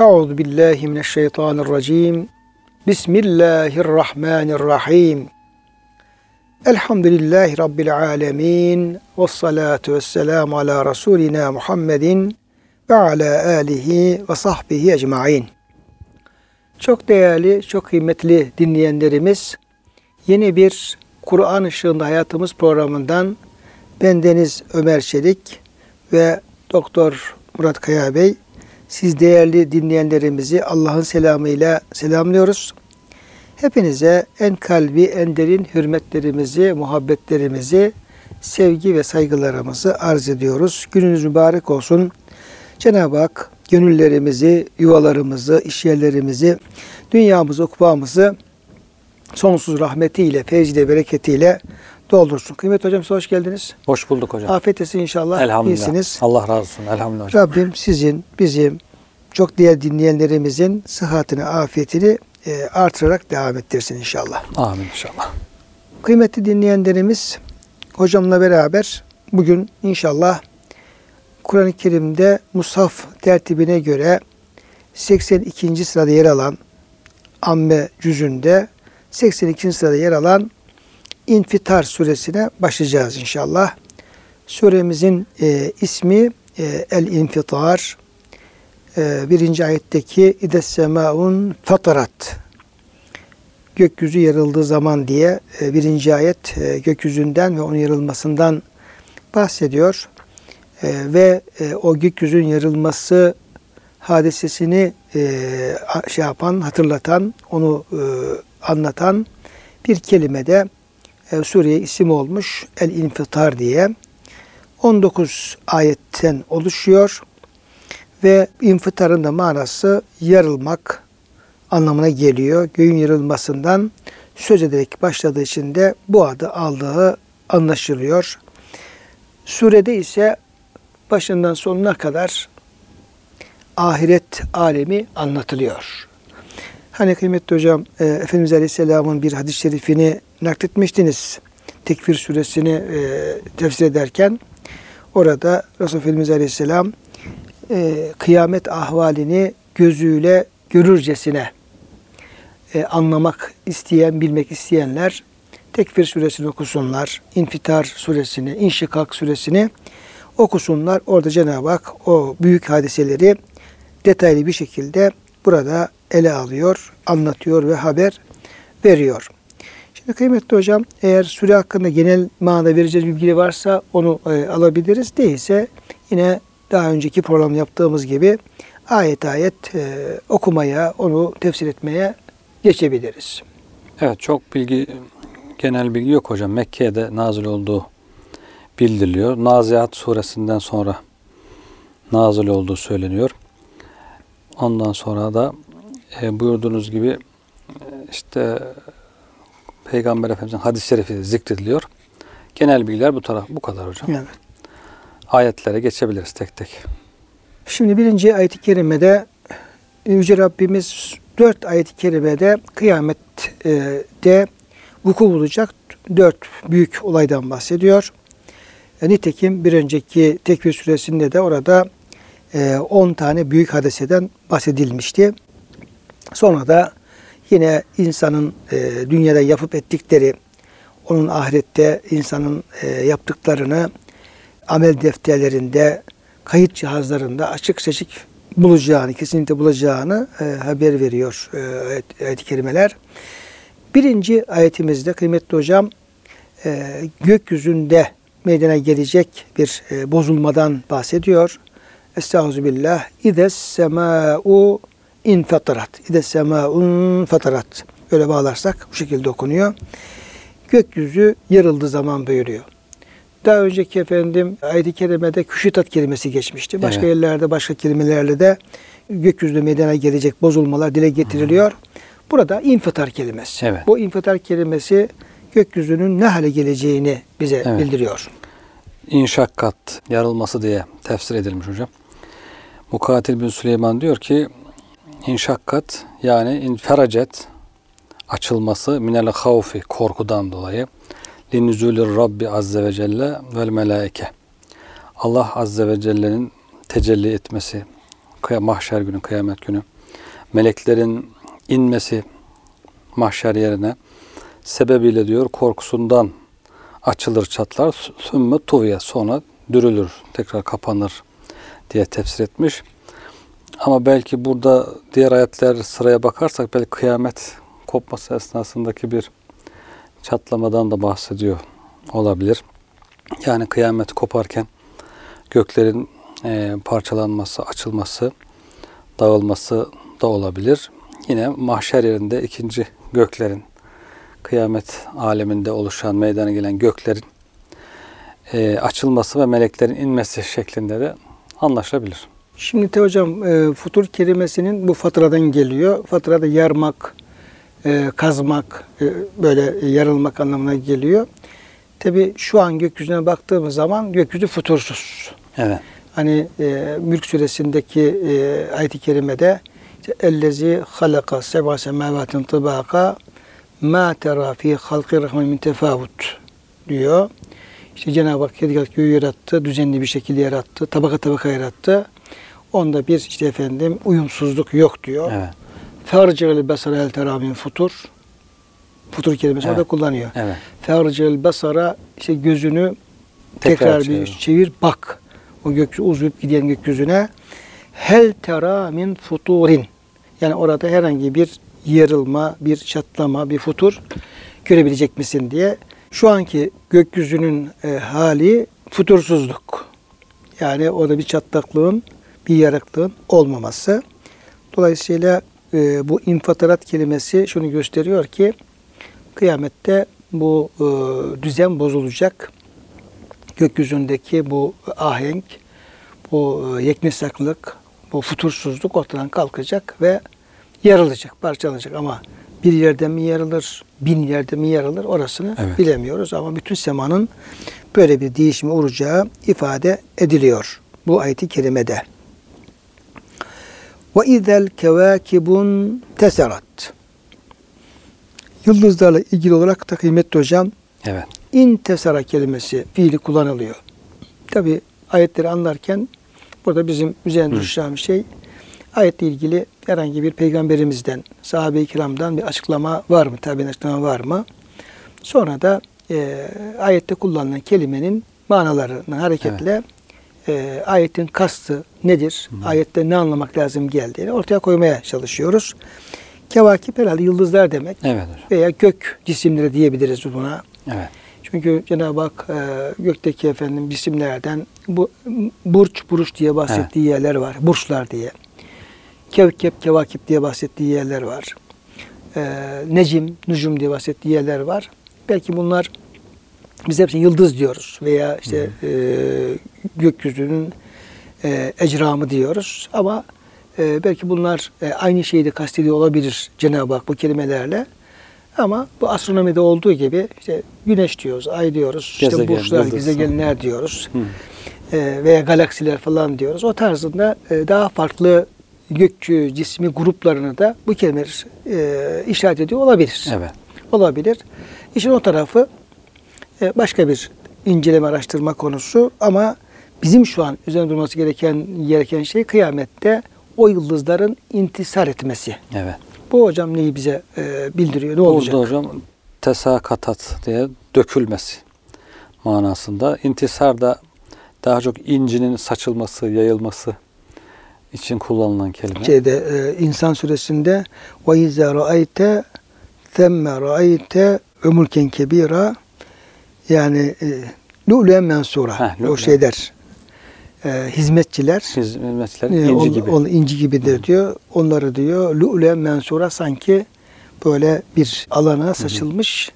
Euzu billahi mineşşeytanirracim. Bismillahirrahmanirrahim. Elhamdülillahi Rabbil alemin. Ve salatu ve selamu ala Resulina Muhammedin ve ala alihi ve sahbihi ecmain. Çok değerli, çok kıymetli dinleyenlerimiz, yeni bir Kur'an ışığında hayatımız programından bendeniz Ömer Çelik ve Doktor Murat Kaya Bey siz değerli dinleyenlerimizi Allah'ın selamıyla selamlıyoruz. Hepinize en kalbi, en derin hürmetlerimizi, muhabbetlerimizi, sevgi ve saygılarımızı arz ediyoruz. Gününüz mübarek olsun. Cenab-ı Hak gönüllerimizi, yuvalarımızı, işyerlerimizi, dünyamızı, ukbamızı sonsuz rahmetiyle, feyziyle, bereketiyle doldursun. Kıymet hocam size hoş geldiniz. Hoş bulduk hocam. Afiyet olsun inşallah. Elhamdülillah. İyisiniz. Allah razı olsun. Elhamdülillah hocam. Rabbim sizin, bizim, çok diğer dinleyenlerimizin sıhhatini, afiyetini e, artırarak devam ettirsin inşallah. Amin inşallah. Kıymetli dinleyenlerimiz, hocamla beraber bugün inşallah Kur'an-ı Kerim'de Mushaf tertibine göre 82. sırada yer alan Amme cüzünde 82. sırada yer alan İnfitar suresine başlayacağız inşallah. Suremizin e, ismi e, El İnfitar. E, birinci ayetteki İdes semaun fatarat. Gökyüzü yarıldığı zaman diye e, birinci ayet e, gökyüzünden ve onun yarılmasından bahsediyor. E, ve e, o gökyüzünün yarılması hadisesini e, şey yapan, hatırlatan, onu e, anlatan bir kelimede e, sureye isim olmuş El İnfitar diye. 19 ayetten oluşuyor ve infitarın da manası yarılmak anlamına geliyor. Göğün yarılmasından söz ederek başladığı için de bu adı aldığı anlaşılıyor. Surede ise başından sonuna kadar ahiret alemi anlatılıyor. Hani kıymetli hocam e, Efendimiz Aleyhisselam'ın bir hadis-i şerifini nakletmiştiniz. Tekfir suresini e, tefsir ederken orada Resulullah Efendimiz Aleyhisselam e, kıyamet ahvalini gözüyle görürcesine e, anlamak isteyen, bilmek isteyenler Tekfir suresini okusunlar. İnfitar suresini, İnşikak suresini okusunlar. Orada Cenab-ı Hak o büyük hadiseleri detaylı bir şekilde burada ele alıyor, anlatıyor ve haber veriyor. Şimdi kıymetli hocam eğer sure hakkında genel manada vereceğiz bilgi varsa onu e, alabiliriz. Değilse yine daha önceki program yaptığımız gibi ayet ayet e, okumaya, onu tefsir etmeye geçebiliriz. Evet çok bilgi genel bilgi yok hocam. Mekke'de nazil olduğu bildiriliyor. Naziat suresinden sonra nazil olduğu söyleniyor. Ondan sonra da e, buyurduğunuz gibi e, işte Peygamber Efendimiz'in hadis-i şerifi zikrediliyor. Genel bilgiler bu taraf bu kadar hocam. Evet. Ayetlere geçebiliriz tek tek. Şimdi birinci ayet-i kerimede Yüce Rabbimiz dört ayet-i kerimede kıyamette vuku bulacak dört büyük olaydan bahsediyor. E, nitekim bir önceki Tekvir suresinde de orada 10 tane büyük hadiseden bahsedilmişti. Sonra da yine insanın e, dünyada yapıp ettikleri, onun ahirette insanın e, yaptıklarını amel defterlerinde, kayıt cihazlarında açık seçik bulacağını, kesinlikle bulacağını e, haber veriyor e, ayet, ayet-i kerimeler. Birinci ayetimizde kıymetli hocam e, gökyüzünde meydana gelecek bir e, bozulmadan bahsediyor. Estağfirullah. İdes sema'u infatarat. İdes sema'un fatarat. Böyle bağlarsak bu şekilde okunuyor. Gökyüzü yarıldığı zaman buyuruyor. Daha önceki efendim ayet-i kerimede küşitat kelimesi geçmişti. Başka Evet. yerlerde başka kelimelerle de gökyüzünde meydana gelecek bozulmalar dile getiriliyor. Burada infitar kelimesi. Evet. Bu infitar kelimesi gökyüzünün ne hale geleceğini bize Evet. bildiriyor. İnşakkat yarılması diye tefsir edilmiş hocam. Mukatil bin Süleyman diyor ki inşakkat yani inferacet açılması minel havfi korkudan dolayı. Linüzülür Rabbi azze ve celle vel melaike. Allah azze ve celle'nin tecelli etmesi mahşer günü, kıyamet günü. Meleklerin inmesi mahşer yerine sebebiyle diyor korkusundan açılır çatlar. Sümme tuviye sonra dürülür tekrar kapanır diye tefsir etmiş. Ama belki burada diğer ayetler sıraya bakarsak belki kıyamet kopması esnasındaki bir çatlamadan da bahsediyor olabilir. Yani kıyamet koparken göklerin e, parçalanması, açılması, dağılması da olabilir. Yine mahşer yerinde ikinci göklerin, kıyamet aleminde oluşan, meydana gelen göklerin e, açılması ve meleklerin inmesi şeklinde de anlaşılabilir. Şimdi de hocam e, futur kelimesinin bu fatıradan geliyor. Fatırada yarmak, e, kazmak, e, böyle yarılmak anlamına geliyor. Tabi şu an gökyüzüne baktığımız zaman gökyüzü futursuz. Evet. Hani e, Mülk suresindeki e, ayet-i kerimede ellezi halaka seb'a semavatin tıbaka ma tera fi halqi rahman min tefavut diyor. İşte Cenab-ı Hak yedi göğü yarattı, düzenli bir şekilde yarattı, tabaka tabaka yarattı. Onda bir işte efendim uyumsuzluk yok diyor. Evet. Fercil besara el tera min futur. Futur kelimesi Evet. orada kullanıyor. Evet. Fercil basara işte gözünü Tekrar tekrar, bir çevir. çevir bak. O gökyüzü uzayıp giden gökyüzüne. Hel tera min futurin. Yani orada herhangi bir yarılma, bir çatlama, bir futur görebilecek misin diye. Şu anki gökyüzünün e, hali futursuzluk. Yani orada bir çatlaklığın, bir yarıklığın olmaması. Dolayısıyla e, bu infatarat kelimesi şunu gösteriyor ki kıyamette bu e, düzen bozulacak. Gökyüzündeki bu ahenk, bu e, yeknesaklık, bu futursuzluk ortadan kalkacak ve yarılacak, parçalanacak ama bir yerde mi yarılır, bin yerde mi yarılır orasını Evet. bilemiyoruz ama bütün semanın böyle bir değişime uğrayacağı ifade ediliyor bu ayeti kerimede. Ve izel kevakibun teserat. Yıldızlarla ilgili olarak da kıymetli hocam Evet. intesara kelimesi fiili kullanılıyor. Tabi ayetleri anlarken burada bizim üzerinde Hı. düşen şey ayetle ilgili herhangi bir peygamberimizden, sahabe-i kiramdan bir açıklama var mı? Tabi açıklama var mı? Sonra da e, ayette kullanılan kelimenin manalarına hareketle e, ayetin kastı nedir? Ayette ne anlamak lazım geldiğini ortaya koymaya çalışıyoruz. Kevakip herhalde yıldızlar demek Evet veya gök cisimleri diyebiliriz buna. Evet. Çünkü Cenab-ı Hak e, gökteki efendim cisimlerden bu burç buruç diye bahsettiği yerler var. Burçlar diye. Kevkep, kevakip diye bahsettiği yerler var. E, necim, nucum diye bahsettiği yerler var. Belki bunlar biz hepsini yıldız diyoruz veya işte e, gökyüzünün e, ecramı diyoruz. Ama e, belki bunlar e, aynı şeyi de kastediyor olabilir Cenab-ı Hak bu kelimelerle. Ama bu astronomide olduğu gibi işte güneş diyoruz, ay diyoruz, işte Gezegen, burçlar, yıldız. gezegenler diyoruz Hı. e, veya galaksiler falan diyoruz. O tarzında e, daha farklı gök cismi gruplarını da bu kelimeler e, işaret ediyor olabilir. Evet. Olabilir. İşin o tarafı başka bir inceleme araştırma konusu ama bizim şu an üzerine durması gereken gereken şey kıyamette o yıldızların intisar etmesi. Evet. Bu hocam neyi bize e, bildiriyor? Ne olacak? Burada hocam tesakatat diye dökülmesi manasında. İntisar da daha çok incinin saçılması, yayılması için kullanılan kelime. şeyde e, insan suresinde ve izâ ra'ayte themme ra'ayte ömülken kebira yani e, lu'lu'en mensura Heh, o şeyler e, hizmetçiler Hizmetçiler e, inci on- gibi. on- inci gibidir diyor. Onları diyor lu'lu'en mensura sanki böyle bir alana saçılmış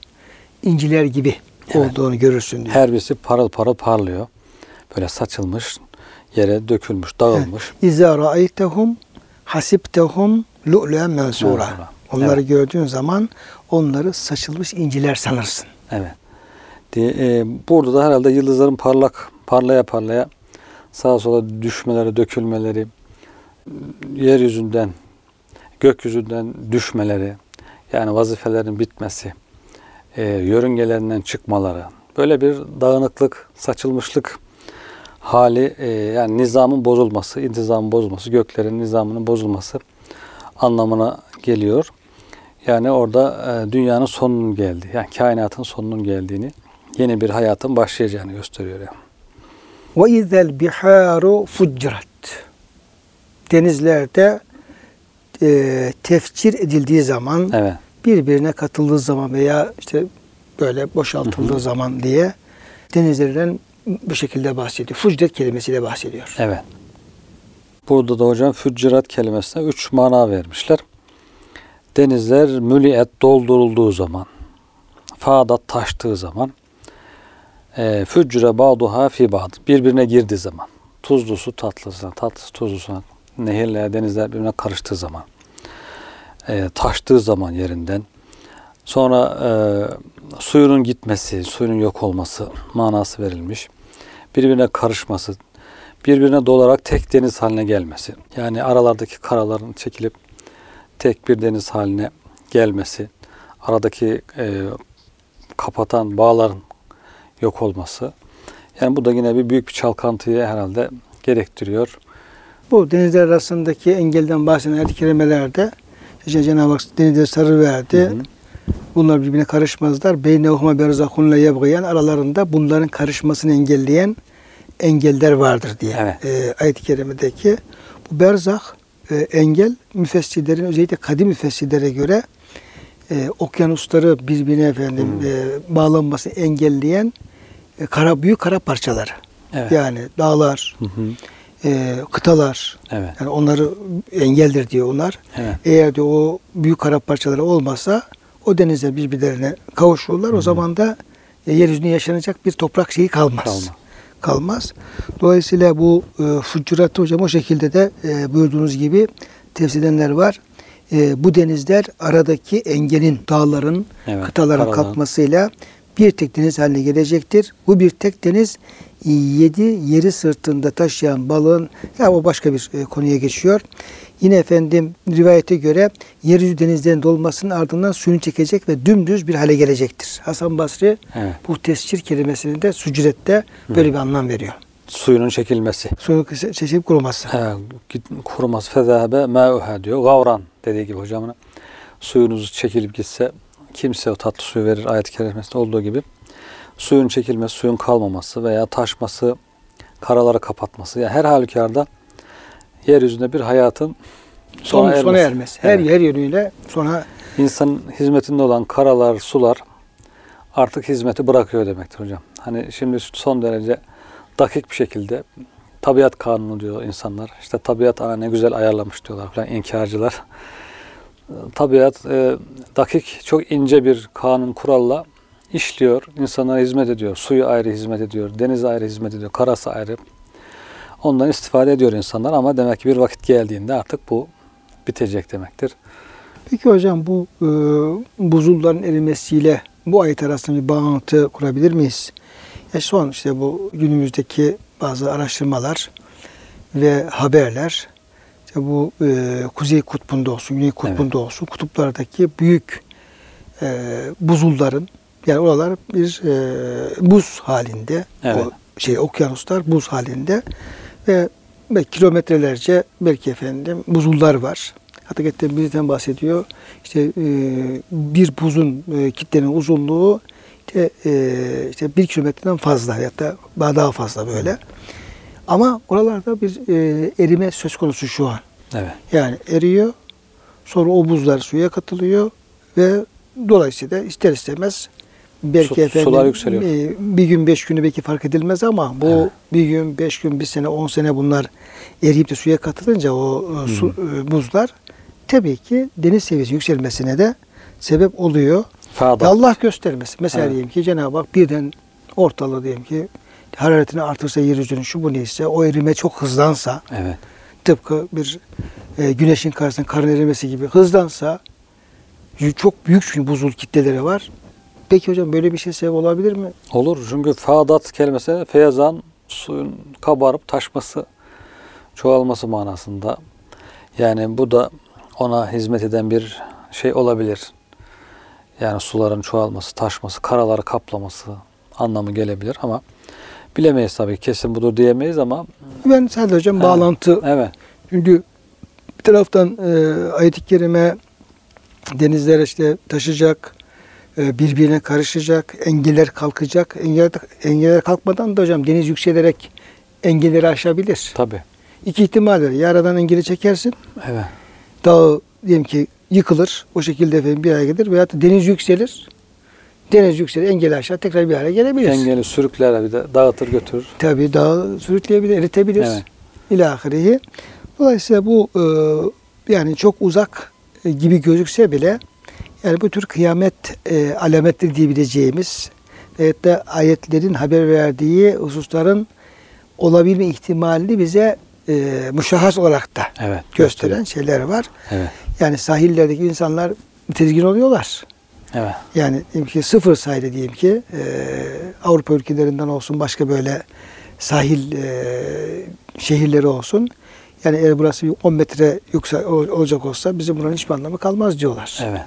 inciler gibi Evet. olduğunu görürsün diyor. Her birisi parıl parıl parlıyor. Böyle saçılmış, yere dökülmüş, dağılmış. İzâ ra'aytehum hasibtehum lu'lu'en mensura. Mensura. Onları Evet. gördüğün zaman onları saçılmış inciler sanırsın. Evet. E, burada da herhalde yıldızların parlak, parlaya parlaya sağa sola düşmeleri, dökülmeleri, yeryüzünden, gökyüzünden düşmeleri, yani vazifelerin bitmesi, e, yörüngelerinden çıkmaları, böyle bir dağınıklık, saçılmışlık hali e, yani nizamın bozulması, intizamın bozulması, göklerin nizamının bozulması anlamına geliyor. Yani orada dünyanın sonunun geldi. Yani kainatın sonunun geldiğini, yeni bir hayatın başlayacağını gösteriyor. Ve izel biharu fuccirat. Denizlerde e, tefcir edildiği zaman, Evet. birbirine katıldığı zaman veya işte böyle boşaltıldığı zaman diye denizlerden bu şekilde bahsediyor. Fucret kelimesiyle bahsediyor. Evet. Burada da hocam füccirat kelimesine üç mana vermişler. Denizler müliyet doldurulduğu zaman, fadat taştığı zaman, e, füccire bağduha fi bağd. Birbirine girdiği zaman. Tuzlu su tatlısına, tatlısı tuzlusuna, nehirle denizler birbirine karıştığı zaman, e, taştığı zaman yerinden, sonra e, suyunun gitmesi, suyunun yok olması manası verilmiş. Birbirine karışması, birbirine dolarak tek deniz haline gelmesi. Yani aralardaki karaların çekilip tek bir deniz haline gelmesi. Aradaki e, kapatan bağların yok olması. Yani bu da yine bir büyük bir çalkantıyı herhalde gerektiriyor. Bu denizler arasındaki engelden bahseden ayet-i kerimelerde işte Cenab-ı Hak denizleri sarı verdi. Hı hı. Bunlar birbirine karışmazlar. Beynehuma berzahunla yebgiyen aralarında bunların karışmasını engelleyen engeller vardır diye. Evet. E, ayet-i kerimedeki bu berzah e, engel müfessirlerin özellikle kadim müfessirlere göre e, okyanusları birbirine efendim Hmm. e, bağlanmasını engelleyen e, kara büyük kara parçaları. Evet. Yani dağlar, Hı hı. e, kıtalar, Evet. yani onları engeldir diyor onlar. Evet. Eğer de o büyük kara parçaları olmasa o denizler birbirlerine kavuşurlar. O zaman da e, yeryüzünde yaşanacak bir toprak şeyi kalmaz. Kalmaz. Kalmaz. Dolayısıyla bu e, fucuratı hocam o şekilde de e, buyurduğunuz gibi tefsir edenler var. E, bu denizler aradaki engelin, dağların, Evet, kıtaların kalkmasıyla bir tek deniz haline gelecektir. Bu bir tek deniz yedi yeri sırtında taşıyan balığın ya o başka bir e, konuya geçiyor. Yine efendim rivayete göre yeryüzü denizlerin dolmasının ardından suyunu çekecek ve dümdüz bir hale gelecektir. Hasan Basri Evet. bu tescir kelimesini de sücrette böyle bir anlam veriyor. Suyunun çekilmesi. Suyun çekip kuruması. He, kuruması fezâbe mâuha diyor. Gavran dediği gibi hocamın. Suyunuz çekilip gitse kimse o tatlı suyu verir ayet-i kerimesinde olduğu gibi. Suyun çekilmesi, suyun kalmaması veya taşması, karaları kapatması. Yani her halükarda yeryüzünde bir hayatın Son, sona, sona ermesi. Her Evet. her yönüyle sona İnsanın hizmetinde olan karalar, sular artık hizmeti bırakıyor demektir hocam. Hani şimdi son derece dakik bir şekilde tabiat kanunu diyor insanlar. İşte tabiat ana ne güzel ayarlamış diyorlar falan inkarcılar. Tabiat e, dakik çok ince bir kanun kuralla işliyor. insanlara hizmet ediyor. Suyu ayrı hizmet ediyor. Deniz ayrı hizmet ediyor. Karası ayrı. Ondan istifade ediyor insanlar ama demek ki bir vakit geldiğinde artık bu bitecek demektir. Peki hocam bu e, buzulların erimesiyle bu ayet arasında bir bağlantı kurabilir miyiz? Ya son işte bu günümüzdeki bazı araştırmalar ve haberler işte bu e, Kuzey Kutbu'nda olsun, Güney Kutbu'nda olsun kutuplardaki büyük e, buzulların yani oralar bir e, buz halinde Evet. o şey okyanuslar buz halinde ve belki kilometrelerce belki efendim buzullar var. Hatta geçen bizden bahsediyor. İşte e, bir buzun e, kitlenin uzunluğu işte, e, işte bir kilometreden fazla ya da daha fazla böyle. Ama oralarda bir e, erime söz konusu şu an. Evet. Yani eriyor. Sonra o buzlar suya katılıyor ve dolayısıyla ister istemez belki Su- efendim yükseliyor. e, bir gün beş günü belki fark edilmez ama bu Evet. bir gün beş gün bir sene on sene bunlar eriyip de suya katılınca o e, su, e, buzlar tabii ki deniz seviyesi yükselmesine de sebep oluyor. Fadat. Ya Allah göstermesin. Mesela Evet. diyelim ki Cenab-ı Hak birden ortalığı diyelim ki hararetini artırsa yeryüzünün şu bu neyse o erime çok hızlansa Evet. tıpkı bir e, güneşin karşısında karın erimesi gibi hızlansa çok büyük çünkü buzul kitleleri var. Peki hocam böyle bir şey sebep olabilir mi? Olur çünkü fadat kelimesi feyazan suyun kabarıp taşması, çoğalması manasında. Yani bu da ona hizmet eden bir şey olabilir. Yani suların çoğalması, taşması, karaları kaplaması anlamı gelebilir ama Bilemeyiz tabii kesin budur diyemeyiz ama Ben sadece hocam Ha. bağlantı evet. Çünkü bir taraftan e, ayet-i kerime denizler işte taşıyacak, e, birbirine karışacak, engeller kalkacak. Engeller, engeller kalkmadan da hocam deniz yükselerek engelleri aşabilir. Tabii. İki ihtimal var. Ya aradan engeli çekersin, Evet. dağ diyelim ki yıkılır, o şekilde efendim bir araya gelir. Veyahut da deniz yükselir, deniz yükselir, engeli aşağı tekrar bir araya gelebilir. Engeli sürükler bir de dağıtır götürür. Tabii dağı sürükleyebilir, eritebilir. Evet. İlahirihi. Dolayısıyla bu e, yani çok uzak e, gibi gözükse bile yani bu tür kıyamet e, alametleri diyebileceğimiz veyahut da ayetlerin haber verdiği hususların olabilme ihtimalini bize e, müşahhas olarak da Evet. gösteren şeyler var. Evet. Yani sahillerdeki insanlar tedirgin oluyorlar. Evet. Yani diyelim ki sıfır sahili diyelim ki e, Avrupa ülkelerinden olsun başka böyle sahil e, şehirleri olsun. Yani eğer burası bir 10 metre yüksek ol- olacak olsa bizim buranın hiçbir anlamı kalmaz diyorlar. Evet.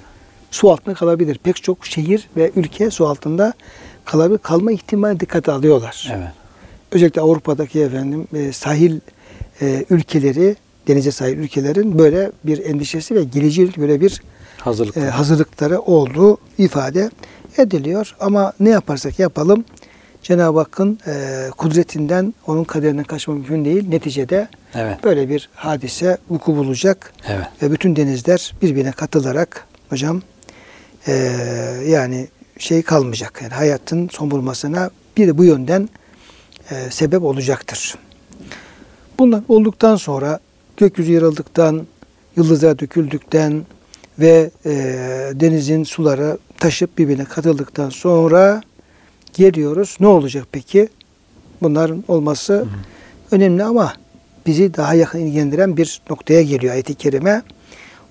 Su altında kalabilir. Pek çok şehir ve ülke su altında kalabilir. Kalma ihtimali dikkate alıyorlar. Evet. Özellikle Avrupa'daki efendim e, sahil e, ülkeleri, denize sahil ülkelerin böyle bir endişesi ve geleceğe böyle bir Hazırlık. e, hazırlıkları olduğu ifade ediliyor. Ama ne yaparsak yapalım Cenab-ı Hakk'ın e, kudretinden onun kaderinden kaçma mümkün değil. Neticede Evet. böyle bir hadise vuku bulacak Evet. ve bütün denizler birbirine katılarak hocam e, yani şey kalmayacak. Yani hayatın son bulmasına bir de bu yönden e, sebep olacaktır. Bunlar olduktan sonra gökyüzü yarıldıktan, yıldızlar döküldükten ve e, denizin suları taşıp birbirine katıldıktan sonra geliyoruz. Ne olacak peki? Bunların olması önemli ama bizi daha yakın ilgilendiren bir noktaya geliyor ayet-i kerime.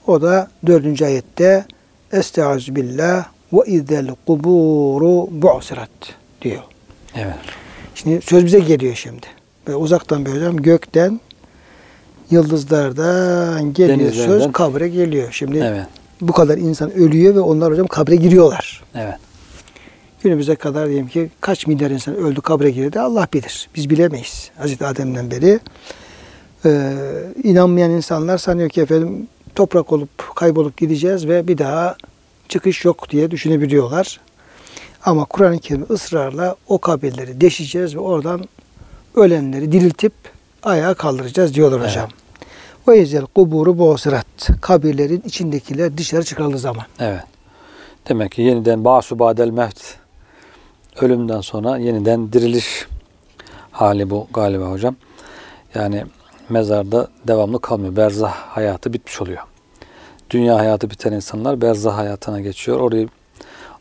O da dördüncü ayette Estaizu billah ve izel kuburu bu'sirat diyor. Evet. Şimdi söz bize geliyor şimdi. Böyle uzaktan bir hocam gökten yıldızlardan geliyor Denizlerden. söz kabre geliyor. Şimdi Evet. Bu kadar insan ölüyor ve onlar hocam kabre giriyorlar. Evet. Günümüze kadar diyelim ki kaç milyar insan öldü kabre girdi Allah bilir. Biz bilemeyiz. Hazreti Adem'den beri. Ee, inanmayan insanlar sanıyor ki efendim toprak olup kaybolup gideceğiz ve bir daha çıkış yok diye düşünebiliyorlar. Ama Kur'an-ı Kerim ısrarla o kabirleri deşeceğiz ve oradan ölenleri diriltip ayağa kaldıracağız diyorlar Evet. hocam. Ve yezel kuburu boğsirat. Kabirlerin içindekiler dışarı çıkarıldığı zaman. Evet. Demek ki yeniden basu badel mevt ölümden sonra yeniden diriliş hali bu galiba hocam. Yani mezarda devamlı kalmıyor. Berzah hayatı bitmiş oluyor. Dünya hayatı biten insanlar berzah hayatına geçiyor. Orayı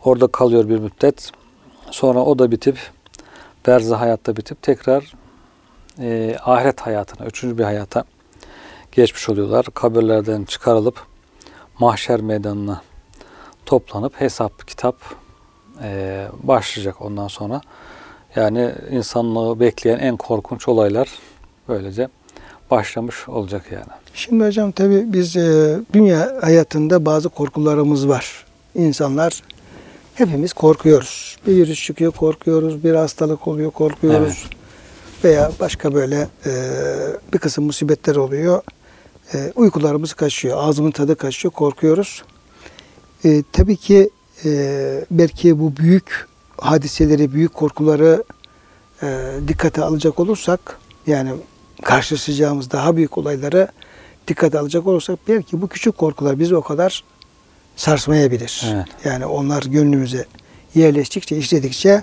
orada kalıyor bir müddet. Sonra o da bitip berzah hayatta bitip tekrar e, ahiret hayatına, üçüncü bir hayata geçmiş oluyorlar. Kabirlerden çıkarılıp mahşer meydanına toplanıp hesap kitap e, başlayacak ondan sonra. Yani insanlığı bekleyen en korkunç olaylar böylece başlamış olacak yani. Şimdi hocam tabi biz e, dünya hayatında bazı korkularımız var. İnsanlar hepimiz korkuyoruz. Bir virüs çıkıyor korkuyoruz, bir hastalık oluyor korkuyoruz. Veya başka böyle e, bir kısım musibetler oluyor. E, uykularımız kaçıyor, ağzımın tadı kaçıyor, korkuyoruz. E, tabii ki e, belki bu büyük hadiseleri, büyük korkuları e, dikkate alacak olursak, yani karşılaşacağımız daha büyük olayları dikkate alacak olursak belki bu küçük korkular bizi o kadar sarsmayabilir. Evet. Yani onlar gönlümüze yerleştikçe, işledikçe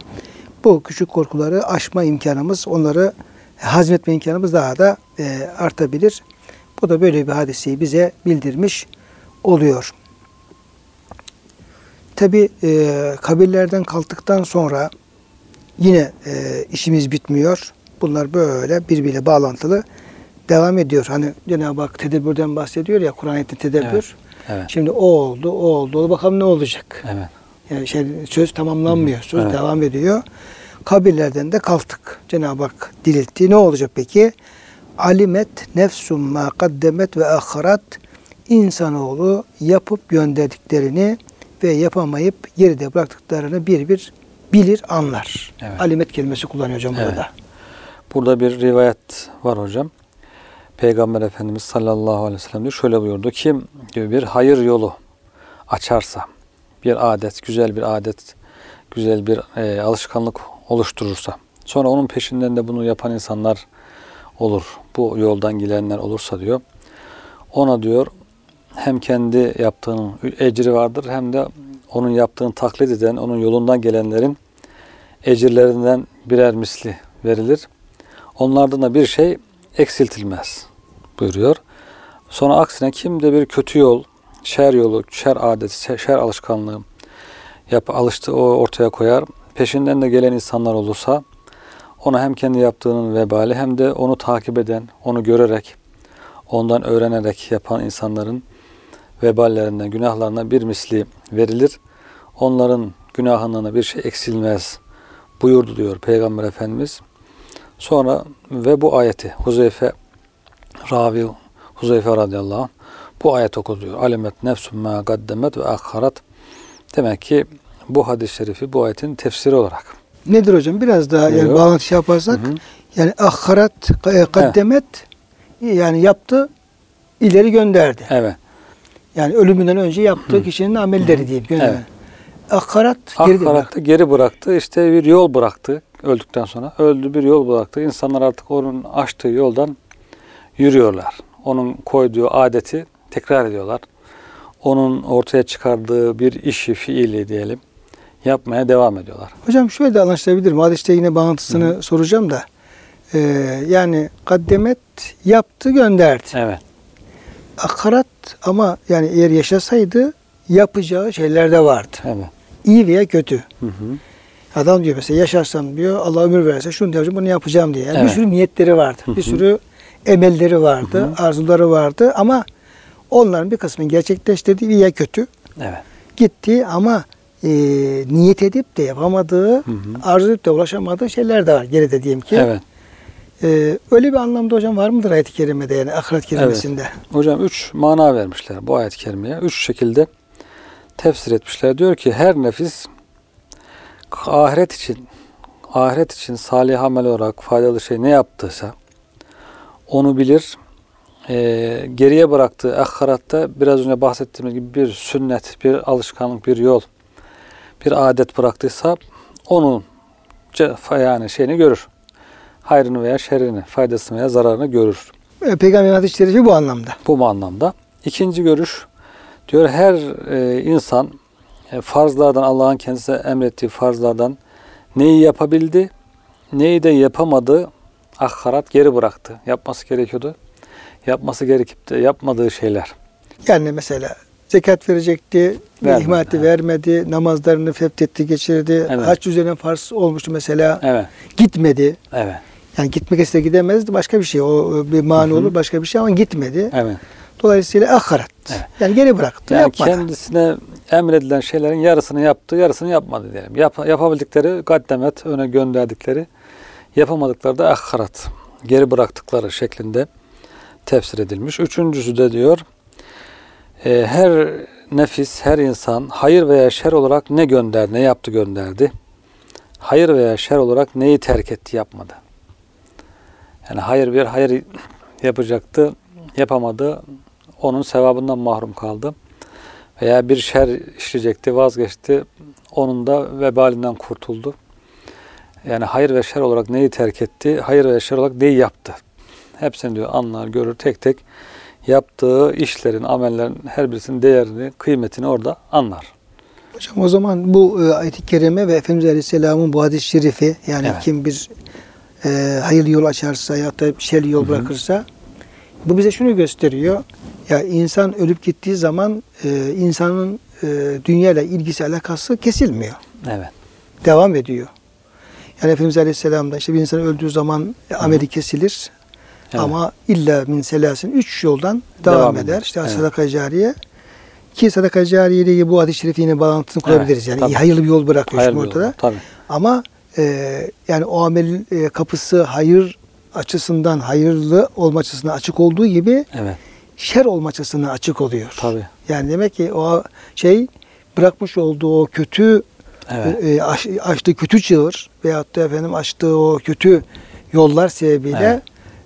bu küçük korkuları aşma imkanımız, onları hazmetme imkanımız daha da e, artabilir. Bu da böyle bir hadiseyi bize bildirmiş oluyor. Tabi e, kabirlerden kalktıktan sonra yine e, işimiz bitmiyor. Bunlar böyle birbiriyle bağlantılı devam ediyor. Hani Cenab-ı Hak tedebbürden bahsediyor ya Kur'an ayetinde tedebbür. Evet. Evet. Şimdi o oldu, o oldu. Bakalım ne olacak? Evet. Yani şey, söz tamamlanmıyor. Söz Evet. devam ediyor. Kabirlerden de kalktık. Cenab-ı Hak diriltti. Ne olacak peki? Alimet nefsum ma kaddemet ve ahirat insanoğlu yapıp gönderdiklerini ve yapamayıp geride bıraktıklarını bir bir bilir, anlar. Evet. Alimet kelimesi kullanıyor hocam Evet. burada. Burada bir rivayet var hocam. Peygamber Efendimiz sallallahu aleyhi ve sellem diyor, şöyle buyurdu. Kim diyor bir hayır yolu açarsa, bir adet, güzel bir adet, güzel bir e, alışkanlık oluşturursa, sonra onun peşinden de bunu yapan insanlar olur. Bu yoldan gelenler olursa diyor. Ona diyor hem kendi yaptığının ecri vardır hem de onun yaptığını taklit eden, onun yolundan gelenlerin ecirlerinden birer misli verilir. Onlardan da bir şey eksiltilmez buyuruyor. Sonra aksine kim de bir kötü yol, şer yolu, şer adeti, şer alışkanlığı yap, alıştı o ortaya koyar. Peşinden de gelen insanlar olursa ona hem kendi yaptığının vebali hem de onu takip eden, onu görerek, ondan öğrenerek yapan insanların veballerinden, günahlarına bir misli verilir. Onların günahından bir şey eksilmez buyurdu diyor Peygamber Efendimiz. Sonra ve bu ayeti Huzeyfe Ravi Huzeyfe radıyallahu anh bu ayet okudu diyor. Alimet nefsum ma gaddemet ve akharat. Demek ki bu hadis-i şerifi bu ayetin tefsiri olarak. Nedir hocam? Biraz daha yani bağlantı şey yaparsak Hı hı. yani ahharat e, kaddemet yani yaptı ileri gönderdi. Evet. Yani ölümünden önce yaptığı kişinin amelleri diyeyim. gönderdi. Evet. Akharat geride bırak. Ahiratta geri bıraktı. İşte bir yol bıraktı öldükten sonra. Öldü bir yol bıraktı. İnsanlar artık onun açtığı yoldan yürüyorlar. Onun koyduğu adeti tekrar ediyorlar. Onun ortaya çıkardığı bir işi, fiili diyelim yapmaya devam ediyorlar. Hocam şöyle de anlaşılabilir mi? Hadiste yine bağıntısını soracağım da. Ee, yani kaddemet yaptı gönderdi. Evet. Akarat ama yani eğer yaşasaydı yapacağı şeyler de vardı. Evet. İyi veya kötü. Hı hı. Adam diyor mesela yaşarsam diyor Allah ömür verirse şunu yapacağım bunu yapacağım diye. Yani Evet. Bir sürü niyetleri vardı. Hı hı. Bir sürü emelleri vardı. Arzuları vardı ama onların bir kısmını gerçekleştirdi veya kötü. Evet. Gitti ama e, niyet edip de yapamadığı, Hı hı. arzu edip de ulaşamadığı şeyler de var geride diyelim ki. Evet. E, öyle bir anlamda hocam var mıdır ayet-i kerimede yani ahiret kelimesinde? Hocam üç mana vermişler bu ayet-i kerimeye. Üç şekilde tefsir etmişler. Diyor ki her nefis ahiret için ahiret için salih amel olarak faydalı şey ne yaptıysa onu bilir. Ee, geriye bıraktığı ahiratta biraz önce bahsettiğimiz gibi bir sünnet, bir alışkanlık, bir yol, bir adet bıraktıysa onun yani şeyini görür. Hayrını veya şerrini, faydasını veya zararını görür. E, Peygamber hadis-i şerifi bu anlamda. Bu anlamda. İkinci görüş diyor her e, insan e, farzlardan Allah'ın kendisine emrettiği farzlardan neyi yapabildi, neyi de yapamadı, aharat geri bıraktı. Yapması gerekiyordu. Yapması gerekip de yapmadığı şeyler. Yani mesela zekat verecekti, Vermedi, ihmal etti, evet. vermedi, namazlarını fethetti, geçirdi. Evet. Hac üzerine farz olmuştu mesela. Evet, Gitmedi. evet, Yani gitmek istese gidemezdi başka bir şey. O bir mani Hı hı. olur başka bir şey ama gitmedi. evet. Dolayısıyla ahiret. Evet. Yani geri bıraktı, Yani yapmadı. kendisine emredilen şeylerin yarısını yaptı, yarısını yapmadı diyelim. Yap, yapabildikleri gaddemet, öne gönderdikleri, yapamadıkları da ahiret. Geri bıraktıkları şeklinde tefsir edilmiş. Üçüncüsü de diyor, e, her nefis, her insan hayır veya şer olarak ne gönderdi, ne yaptı gönderdi. Hayır veya şer olarak neyi terk etti, yapmadı. Yani hayır bir hayır yapacaktı, yapamadı. Onun sevabından mahrum kaldı. Veya bir şer işleyecekti, vazgeçti. Onun da vebalinden kurtuldu. Yani hayır ve şer olarak neyi terk etti, hayır ve şer olarak neyi yaptı. Hepsini diyor anlar, görür tek tek. Yaptığı işlerin, amellerin her birisinin değerini, kıymetini orada anlar. Hocam o zaman bu e, ayet-i kerime ve Efendimiz Aleyhisselam'ın bu hadis-i şerifi yani Evet. kim bir e, hayırlı yol açarsa ya da şerli yol bırakırsa bu bize şunu gösteriyor. Ya insan ölüp gittiği zaman e, insanın e, dünyayla ilgisi alakası kesilmiyor. Evet. Devam ediyor. Yani Efendimiz Aleyhisselam'da işte bir insan öldüğü zaman ameli kesilir. Evet. Ama illa min selasin üç yoldan devam, Devam eder. eder. İşte Evet. sadaka cariye. Ki sadaka cariye ile ilgili bu hadis-i şerifi yine bağlantısını Evet, kurabiliriz. Yani tabii. hayırlı bir yol bırakıyor Hayır şimdi ortada. Tabii. Ama e, yani o amel e, kapısı hayır açısından, hayırlı olma açısından açık olduğu gibi Evet. şer olma açısından açık oluyor. Tabii. Yani demek ki o şey bırakmış olduğu o kötü Evet. e, aç- açtığı kötü çığır veyahut da efendim açtığı o kötü yollar sebebiyle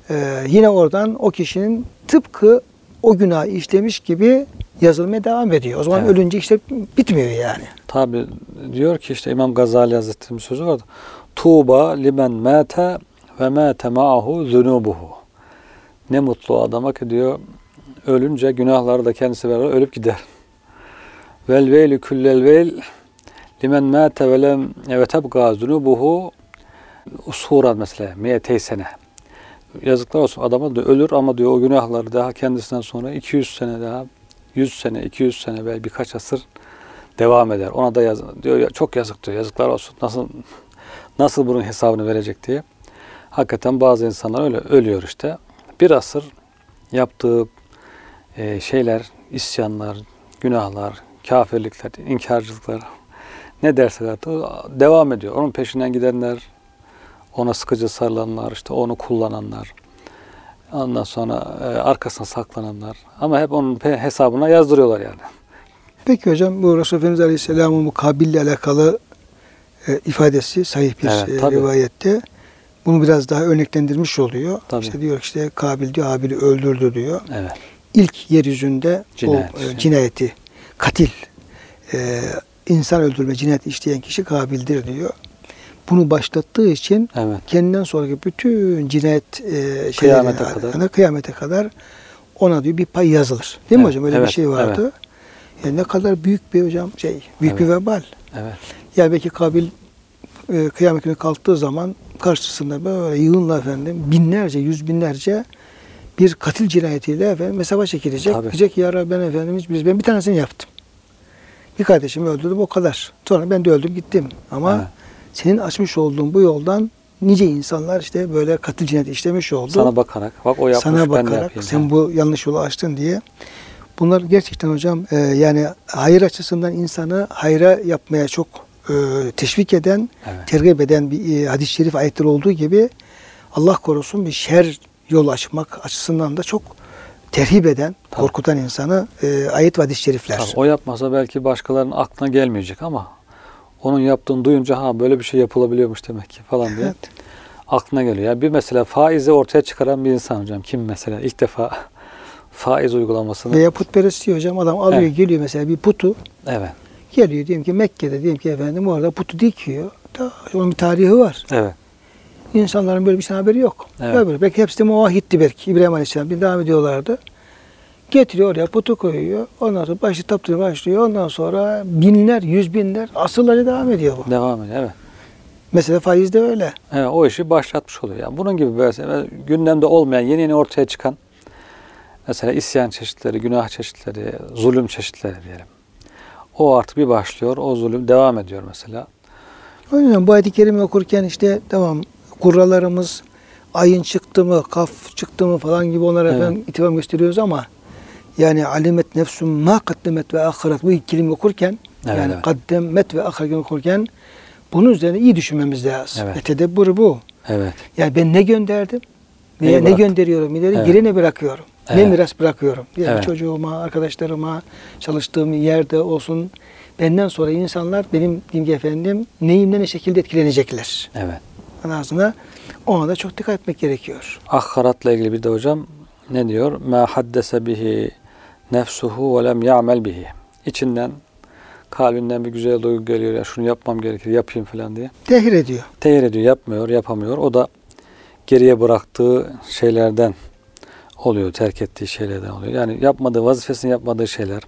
e, yine oradan o kişinin tıpkı o günahı işlemiş gibi yazılmaya devam ediyor. O zaman Evet. ölünce işte bitmiyor yani. Tabi diyor ki işte İmam Gazali Hazretleri'nin sözü vardı. Tuğba limen mâte ve mâte ma'ahu zunubuhu. Ne mutlu adama ki diyor ölünce günahları da kendisi beraber ölüp gider. Vel veylü küllel veyl limen mâte ve lem ve tebgâ zunubuhu usuran mesela miyetey sene. Yazıklar olsun adama diyor ölür ama diyor o günahları daha kendisinden sonra 200 sene daha 100 sene 200 sene ve birkaç asır devam eder. Ona da yaz, diyor çok yazık diyor. Yazıklar olsun. Nasıl nasıl bunun hesabını verecek diye. Hakikaten bazı insanlar öyle ölüyor işte. Bir asır yaptığı e, şeyler, isyanlar, günahlar, kafirlikler, inkarcılıklar ne derse artık devam ediyor. Onun peşinden gidenler, ona sıkıcı sarılanlar, işte onu kullananlar, ondan sonra e, arkasına saklananlar. Ama hep onun hesabına yazdırıyorlar yani. Peki hocam bu Resulullah Efendimiz Aleyhisselam'ın mukabille alakalı e, ifadesi sahih bir Evet, e, tabii. rivayette bunu biraz daha örneklendirmiş oluyor. Tabii. İşte diyor işte Kabil diyor Habil'i öldürdü diyor. Evet. İlk yeryüzünde Cinayet o e, cinayeti, katil, e, insan öldürme cinayeti işleyen kişi Kabil'dir diyor. Bunu başlattığı için Evet. kendinden sonraki bütün cinayet e, şeyleri, Kıyamete kadar. yani kıyamete kadar ona diyor bir pay yazılır. Değil mi Evet, hocam? Öyle bir evet, şey vardı. Yani ne kadar büyük bir hocam şey, büyük bir Evet. vebal. Evet. Yani belki Kabil e, kıyamet günü kalktığı zaman karşısında böyle yığınla efendim binlerce, yüz binlerce bir katil cinayetiyle efendim hesaba çekilecek. Tabii. Diyecek ya Rabbi ben efendim hiç- ben bir tanesini yaptım. Bir kardeşimi öldürdüm o kadar. Sonra ben de öldüm gittim. Ama Evet. Senin açmış olduğun bu yoldan nice insanlar işte böyle katil cinayeti işlemiş oldu. Sana bakarak bak o yapmış Sana ben de bakarak sen yani. bu yanlış yolu açtın diye. Bunlar gerçekten hocam e, yani hayır açısından insanı hayra yapmaya çok e, teşvik eden, Evet. tergip eden bir e, hadis-i şerif ayetleri olduğu gibi Allah korusun bir şer yol açmak açısından da çok terhip eden, Tabii. korkutan insanı e, ayet ve hadis-i şerifler. Tabii o yapmasa belki başkalarının aklına gelmeyecek ama onun yaptığını duyunca ha böyle bir şey yapılabiliyormuş demek ki falan diye Evet. aklına geliyor. Yani bir mesela faizi ortaya çıkaran bir insan hocam kim mesela ilk defa faiz uygulamasını Veya putperestliği hocam adam alıyor Evet. geliyor mesela bir putu evet geliyor diyelim ki Mekke'de diyelim ki efendim orada putu dikiyor. Da, onun bir tarihi var. evet İnsanların böyle bir şeyden haberi yok. Evet. Öbürü, belki hepsi de muvahitti belki. İbrahim Aleyhisselam bir devam ediyorlardı. Getiriyor oraya putu koyuyor. Ondan sonra başı taptırmaya başlıyor. Ondan sonra binler, yüz binler asılları devam ediyor bu. devam ediyor evet. Mesela faiz de öyle. Evet, o işi başlatmış oluyor. Yani bunun gibi böyle gündemde olmayan yeni yeni ortaya çıkan mesela isyan çeşitleri, günah çeşitleri, zulüm çeşitleri diyelim. O artık bir başlıyor, o zulüm devam ediyor mesela. O yüzden bu ayet-i kerime okurken işte tamam kurralarımız ayın çıktı mı, kaf çıktı mı falan gibi onlara Evet. efendim itibar gösteriyoruz ama yani alimet nefsum ma kaddemet ve ahiret bu kelime okurken Evet, yani evet. kaddemet ve ahiret okurken bunun üzerine iyi düşünmemiz lazım. Evet. Evet. Tedebbür bu. Evet. Yani ben ne gönderdim? Neyi Veya ne bıraktım? gönderiyorum? İleri Evet. geri ne bırakıyorum? Ne Evet. miras bırakıyorum? Yani Evet. çocuğuma, arkadaşlarıma, çalıştığım yerde olsun. Benden sonra insanlar benim diyeyim efendim neyimden ne şekilde etkilenecekler. Evet. Anasına ona da çok dikkat etmek gerekiyor. Ahiratla ilgili bir de hocam ne diyor? Ma haddese bihi nefsuhu ve lem ya'mel bihi. İçinden kalbinden bir güzel duygu geliyor ya şunu yapmam gerekir yapayım falan diye. Tehir ediyor. Tehir ediyor, yapmıyor, yapamıyor. O da geriye bıraktığı şeylerden oluyor, terk ettiği şeylerden oluyor. Yani yapmadığı, vazifesini yapmadığı şeyler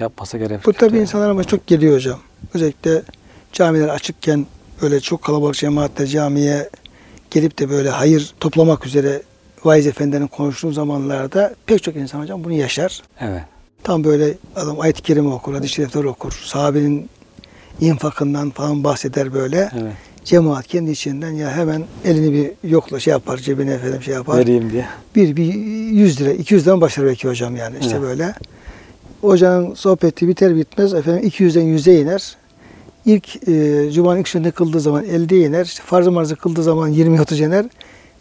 yapması gerekiyor. Bu tabii insanlara ama çok geliyor hocam. Özellikle camiler açıkken böyle çok kalabalık cemaatle camiye gelip de böyle hayır toplamak üzere vaiz efendilerin konuştuğu zamanlarda pek çok insan hocam bunu yaşar. Evet, Tam böyle adam ayet-i kerime okur, hadis-i şerifler okur. Sahabenin infakından falan bahseder böyle. evet. Cemaat kendi içinden ya hemen elini bir yokla şey yapar, cebine efendim şey yapar. Vereyim diye. Bir, bir 100 lira, 200 liradan başlar belki hocam yani işte Evet. böyle. Hocanın sohbeti biter bitmez efendim 200'den 100'e iner. İlk e, Cuma'nın ilk sünnetini kıldığı zaman 50'ye iner. İşte farz-ı marzı kıldığı zaman 20-30 iner.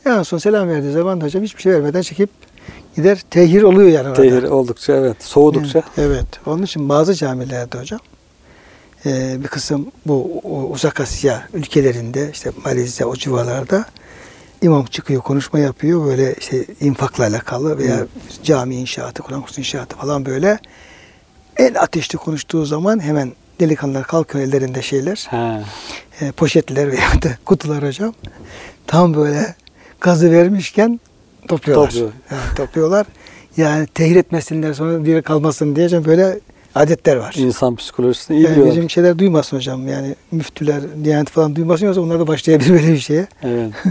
En son selam verdiği zaman da hocam hiçbir şey vermeden çekip gider. Tehir oluyor yani orada. Tehir oldukça evet, soğudukça. Evet. Onun için bazı camilerde hocam e, bir kısım bu uzak Asya ülkelerinde işte Malezya o civarlarda imam çıkıyor, konuşma yapıyor böyle işte infakla alakalı veya cami inşaatı, Kur'an kursu inşaatı falan böyle. En ateşli konuştuğu zaman hemen delikanlılar kalkıyor ellerinde şeyler, He. e, poşetler veya da kutular hocam. Tam böyle gazı vermişken topluyorlar. Topluyor. Evet, topluyorlar. Yani tehir etmesinler sonra diye kalmasın diye hocam böyle adetler var. İnsan psikolojisini iyi Yani biliyor. bizim şeyler duymasın hocam. Yani müftüler, diyanet falan duymasın yoksa onlar da başlayabilir böyle bir şeye. Evet.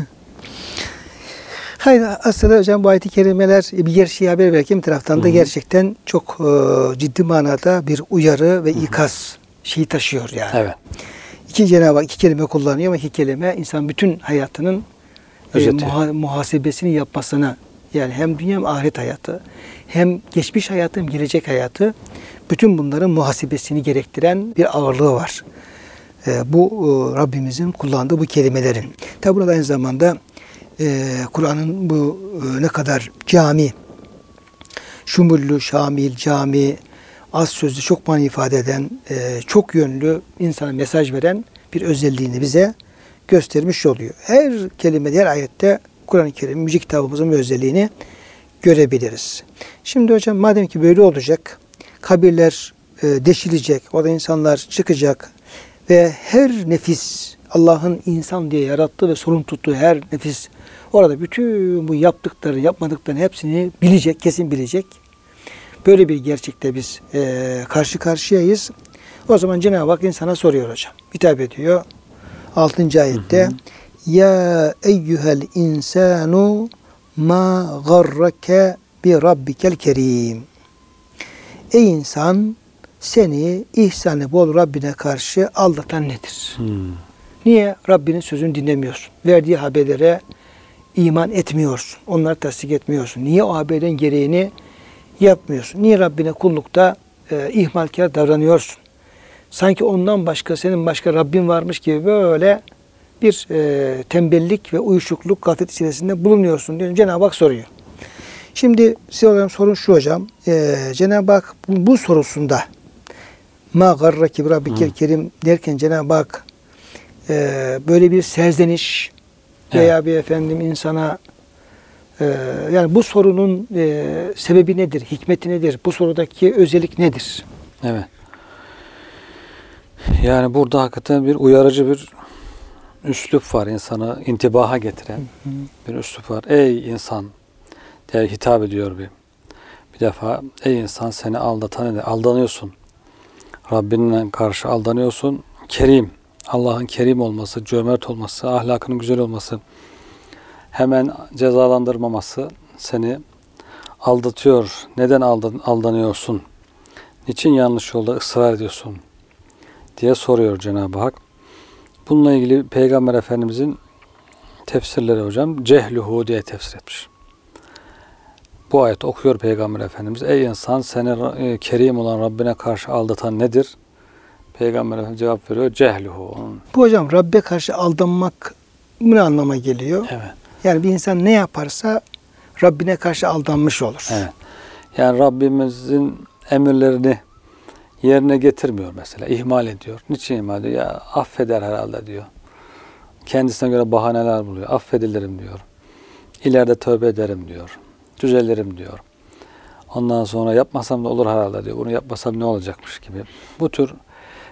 Hayır aslında hocam bu ayet-i kerimeler bir gerçeği haber verirken bir taraftan da Hı hı. gerçekten çok e, ciddi manada bir uyarı ve ikaz şeyi taşıyor yani. evet. İki Cenab-ı Hak iki kelime kullanıyor ama iki kelime insan bütün hayatının e, Özeti. muha- muhasebesini yapmasına yani hem dünya hem ahiret hayatı hem geçmiş hayatı hem gelecek hayatı bütün bunların muhasebesini gerektiren bir ağırlığı var. E, bu e, Rabbimizin kullandığı bu kelimelerin. Tabi burada aynı zamanda e, Kur'an'ın bu e, ne kadar cami, şumullü, şamil, cami, az sözlü, çok mani ifade eden, e, çok yönlü insana mesaj veren bir özelliğini bize göstermiş oluyor. Her kelime, her ayette Kur'an-ı Kerim, müzik kitabımızın bir özelliğini görebiliriz. Şimdi hocam madem ki böyle olacak, kabirler e, deşilecek, orada insanlar çıkacak ve her nefis Allah'ın insan diye yarattığı ve sorun tuttuğu her nefis orada bütün bu yaptıkları, yapmadıklarını hepsini bilecek, kesin bilecek. Böyle bir gerçekte biz e, karşı karşıyayız. O zaman Cenab-ı Hak insana soruyor hocam. Hitap ediyor. 6. ayette Ya eyyuhel insanu ma garrake bi rabbikel kerim. Ey insan seni ihsanı bol Rabbine karşı aldatan nedir? Hmm. Niye Rabbinin sözünü dinlemiyorsun? Verdiği haberlere iman etmiyorsun. Onları tasdik etmiyorsun. Niye o haberin gereğini yapmıyorsun? Niye Rabbine kullukta e, ihmalkar davranıyorsun? Sanki ondan başka, senin başka Rabbin varmış gibi böyle bir e, tembellik ve uyuşukluk, gaflet içerisinde bulunuyorsun diyor. Cenab-ı Hak soruyor. Şimdi size olan sorun şu hocam. E, Cenab-ı Hak bu, bu sorusunda ma garraki bi rabbikel kerim derken Cenab-ı Hak e, böyle bir serzeniş veya bir efendim insana e, yani bu sorunun e, sebebi nedir, hikmeti nedir, bu sorudaki özellik nedir? Evet. Yani burada hakikaten bir uyarıcı bir üslup var insana intibaha getiren bir üslup var. Ey insan diye hitap ediyor bir. Bir defa ey insan seni aldatan ne? Aldanıyorsun. Rabbinle karşı aldanıyorsun. Kerim. Allah'ın kerim olması, cömert olması, ahlakının güzel olması, hemen cezalandırmaması seni aldatıyor. Neden aldan, aldanıyorsun? Niçin yanlış yolda ısrar ediyorsun? Diye soruyor Cenab-ı Hak. Bununla ilgili Peygamber Efendimizin tefsirleri hocam cehluhu diye tefsir etmiş. Bu ayet okuyor Peygamber Efendimiz. Ey insan seni e, kerim olan Rabbine karşı aldatan nedir? Peygamber Efendimiz cevap veriyor. Cehluhu. Bu hocam Rabbe karşı aldanmak ne anlama geliyor? evet. Yani bir insan ne yaparsa Rabbine karşı aldanmış olur. Evet. Yani Rabbimizin emirlerini yerine getirmiyor mesela. ihmal ediyor. Niçin ihmal ediyor? Ya affeder herhalde diyor. Kendisine göre bahaneler buluyor. Affedilirim diyor. İleride tövbe ederim diyor. Düzelirim diyor. Ondan sonra yapmasam da olur herhalde diyor. Bunu yapmasam ne olacakmış gibi. Bu tür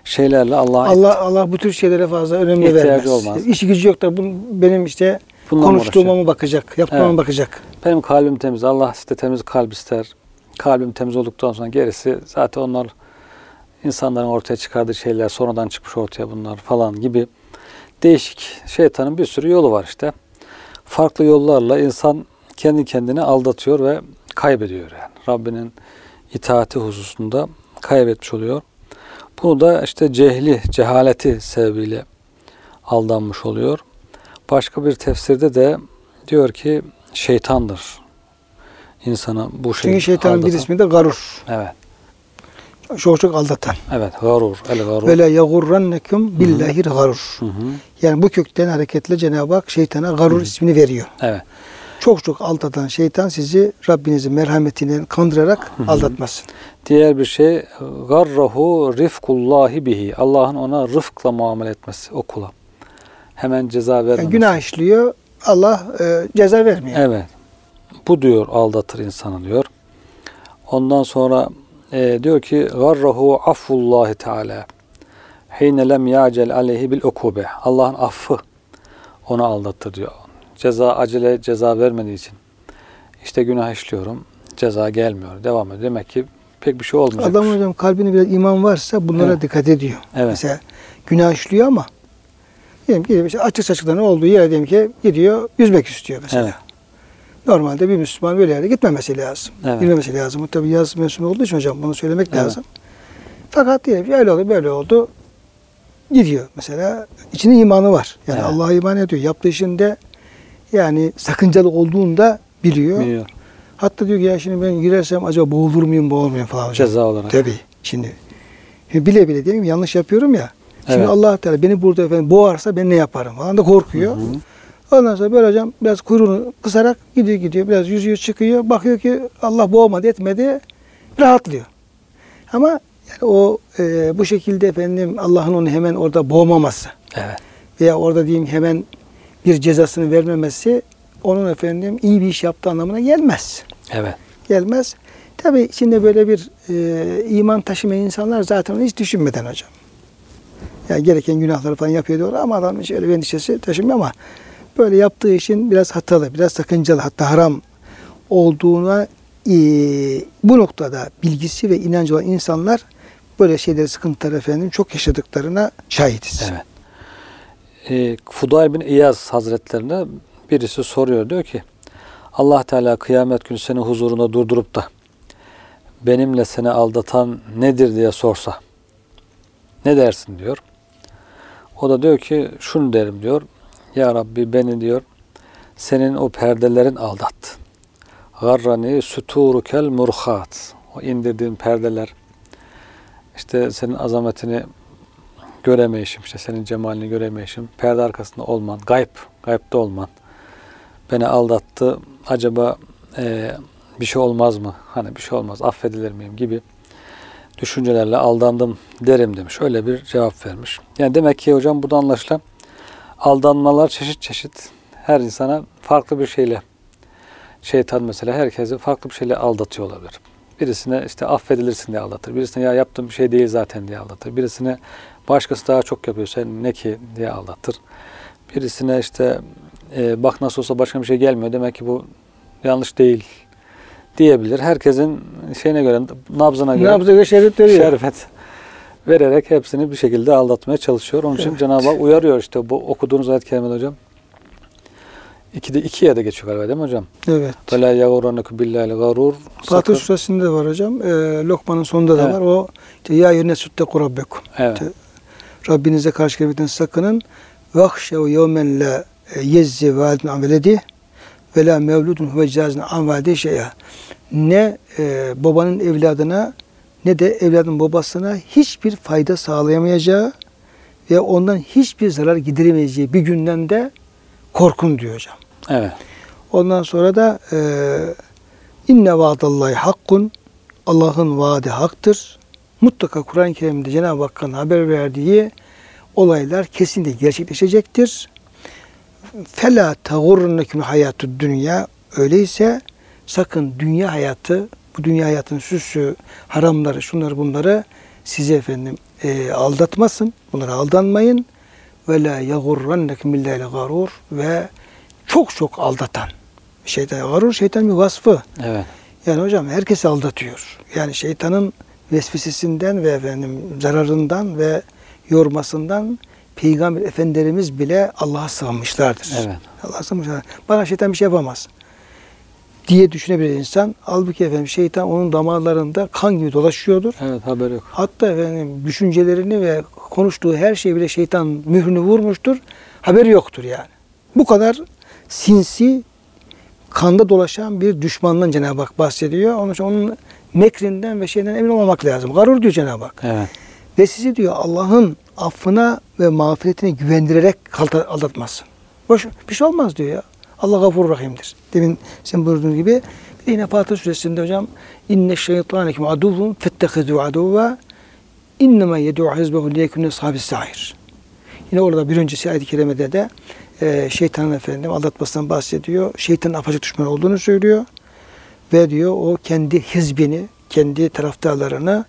şeylerle Allah'a Allah Allah bu tür şeylere fazla önem vermez. olmaz. İşi gücü yok da bu, benim işte konuştuğuma mı bakacak, yapmama Evet. bakacak. Benim kalbim temiz. Allah işte temiz kalp ister. Kalbim temiz olduktan sonra gerisi zaten onlar insanların ortaya çıkardığı şeyler sonradan çıkmış ortaya bunlar falan gibi değişik şeytanın bir sürü yolu var işte. Farklı yollarla insan kendi kendini aldatıyor ve kaybediyor yani. Rabbinin itaati hususunda kaybetmiş oluyor. Bunu da işte cehli, cehaleti sebebiyle aldanmış oluyor. Başka bir tefsirde de diyor ki şeytandır. İnsana bu şey Çünkü şeytanın bir aldatan. ismi de garur. Evet. Çok çok aldatan. Evet. Garur. El garur. Ve la yagurrannekum billahir garur. Hı hı. Yani bu kökten hareketle Cenab-ı Hak şeytana garur ismini veriyor. Evet. Çok çok aldatan şeytan sizi Rabbinizin merhametinden kandırarak aldatmasın. Diğer bir şey garrahu rifkullahi bihi. Allah'ın ona rıfkla muamele etmesi o kula. Hemen ceza vermemesi. Yani günah işliyor. Allah e, ceza vermiyor. Evet. Bu diyor aldatır insanı diyor. Ondan sonra e, diyor ki garrahu affullahi teala hine lem yacel aleyhi bil ukube. Allah'ın affı onu aldatır diyor. Ceza acele ceza vermediği için. İşte günah işliyorum. Ceza gelmiyor. Devam ediyor. Demek ki pek bir şey olmayacak. Adam hocam kalbinde biraz iman varsa bunlara Evet. dikkat ediyor. Evet. Mesela günah işliyor ama diyelim ki işte açık açıkta ne olduğu yere diyelim ki gidiyor yüzmek istiyor mesela. Evet. Normalde bir Müslüman böyle yerde gitmemesi lazım. Evet. Girmemesi lazım. Bu tabii yaz mevsimi olduğu için hocam bunu söylemek Evet. lazım. Fakat diyelim ki öyle oldu böyle oldu. Gidiyor mesela. içinde imanı var. Yani Evet. Allah'a iman ediyor. Yaptığı işinde yani sakıncalı olduğunda biliyor. Biliyor. Hatta diyor ki ya şimdi ben girersem acaba boğulur muyum boğulur muyum falan hocam. Ceza olarak. Tabii. Şimdi bile bile diyelim yanlış yapıyorum ya. Şimdi Evet. Allah Teala beni burada efendim boğarsa ben ne yaparım falan da korkuyor. Hı hı. Ondan sonra böyle hocam biraz kuyruğunu kısarak gidiyor gidiyor. Biraz yüzüyor çıkıyor. Bakıyor ki Allah boğmadı etmedi. Rahatlıyor. Ama yani o e, bu şekilde efendim Allah'ın onu hemen orada boğmaması Evet. veya orada diyeyim hemen bir cezasını vermemesi onun efendim iyi bir iş yaptığı anlamına gelmez Evet. gelmez. Tabi içinde böyle bir e, iman taşımayan insanlar zaten onu hiç düşünmeden hocam. Yani gereken günahları falan yapıyor diyorlar ama adam hiç öyle bir endişesi taşımıyor ama böyle yaptığı işin biraz hatalı, biraz sakıncalı hatta haram olduğuna e, bu noktada bilgisi ve inancı olan insanlar böyle şeyleri sıkıntıları efendim çok yaşadıklarına şahitiz. Evet. E, Fudayl bin İyaz Hazretlerine birisi soruyor. Diyor ki Allah Teala kıyamet günü seni huzurunda durdurup da benimle seni aldatan nedir diye sorsa ne dersin diyor. O da diyor ki şunu derim diyor. Ya Rabbi beni diyor senin o perdelerin aldattı. Garrani süturukel murhat. O indirdiğin perdeler işte senin azametini göremeyişim, işte senin cemalini göremeyişim, perde arkasında olman, gayb, gaybde olman beni aldattı. Acaba e, bir şey olmaz mı? Hani bir şey olmaz, affedilir miyim gibi düşüncelerle aldandım derim demiş. Öyle bir cevap vermiş. Yani demek ki hocam burada anlaşılan aldanmalar çeşit çeşit her insana farklı bir şeyle şeytan mesela herkesi farklı bir şeyle aldatıyor olabilir. Birisine işte affedilirsin diye aldatır. Birisine ya yaptığım bir şey değil zaten diye aldatır. Birisine başkası daha çok yapıyor sen ne ki diye aldatır. Birisine işte e, bak nasıl olsa başka bir şey gelmiyor demek ki bu yanlış değil diyebilir. Herkesin şeyine göre, nabzına göre yapacak göre şerbet veriyor. şerbet vererek hepsini bir şekilde aldatmaya çalışıyor. Onun için Evet. Cenab-ı Hak uyarıyor işte bu okuduğunuz ayet-i kerimede hocam. İkide iki yerde geçiyor galiba değil mi hocam? Evet. Ve la yagurrannekum billahi garur. Fatih suresinde de var hocam. E, Lokman'ın sonunda da Evet. var. O işte, ya yürüne sütte kurabbekum. Evet. Rabbinize karşı gelmekten sakının. Vahşev yevmen la yezzi validun an veledi ve la mevludun huve cazine an valide şey'a. Ne e, babanın evladına ne de evladın babasına hiçbir fayda sağlayamayacağı ve ondan hiçbir zarar gidiremeyeceği bir günden de korkun diyor hocam. Evet. Ondan sonra da e, inne vaadallahi hakkun Allah'ın vaadi haktır. Mutlaka Kur'an-ı Kerim'de Cenab-ı Hakk'ın haber verdiği olaylar kesinlikle gerçekleşecektir. Fela tagurrunekum hayatud dünya öyleyse sakın dünya hayatı bu dünya hayatının süsü, haramları, şunları bunları sizi efendim e, aldatmasın. Bunlara aldanmayın. Ve la yagurrannekum billahi garur ve çok çok aldatan. Şeytan garur şeytan bir vasfı. Evet. Yani hocam herkesi aldatıyor. Yani şeytanın vesvesesinden ve efendim zararından ve yormasından Peygamber Efendimiz bile Allah'a sığınmışlardır. Evet. Allah'a sığınmışlar. Bana şeytan bir şey yapamaz diye düşünebilir insan. Halbuki efendim şeytan onun damarlarında kan gibi dolaşıyordur. Evet haber yok. Hatta efendim düşüncelerini ve konuştuğu her şeyi bile şeytan mührünü vurmuştur. Haberi yoktur yani. Bu kadar sinsi, kanda dolaşan bir düşmandan Cenab-ı Hak bahsediyor. Onun için onun mekrinden ve şeyden emin olmamak lazım. Garur diyor Cenab-ı Hak. Evet. Ve sizi diyor Allah'ın affına ve mağfiretine güvendirerek aldatmasın. Boş, bir şey olmaz diyor ya. Allah gafur rahimdir. Demin sen buyurduğun gibi. Bir de yine Fatih suresinde hocam inne şeytanekum aduvun fettehizu aduva innema yed'u hizbehu liyekune sahabis sahir. Yine orada bir öncesi ayet-i kerimede de e, şeytanın efendim aldatmasından bahsediyor. Şeytanın apaçık düşman olduğunu söylüyor. Ve diyor o kendi hizbini, kendi taraftarlarını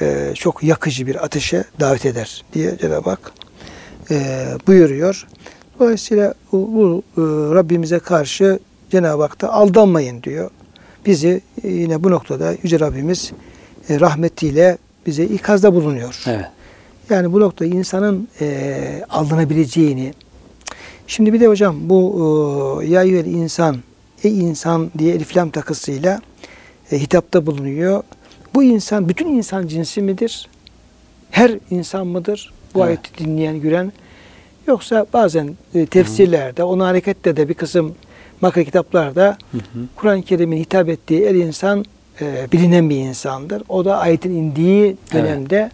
e, çok yakıcı bir ateşe davet eder diye Cenab-ı Hak e, buyuruyor. Dolayısıyla bu, bu e, Rabbimize karşı Cenab-ı Hak da aldanmayın diyor. Bizi e, yine bu noktada Yüce Rabbimiz e, rahmetiyle bize ikazda bulunuyor. Evet. Yani bu noktada insanın e, aldanabileceğini. Şimdi bir de hocam bu e, ya eyyühel insan, ey insan diye elif lam takısıyla e, hitapta bulunuyor. Bu insan bütün insan cinsi midir? Her insan mıdır? Bu Evet. ayeti dinleyen, gören yoksa bazen e, tefsirlerde, ona hareketle de bir kısım makale kitaplarda Hı hı. Kur'an-ı Kerim'in hitap ettiği el insan e, bilinen bir insandır. O da ayetin indiği dönemde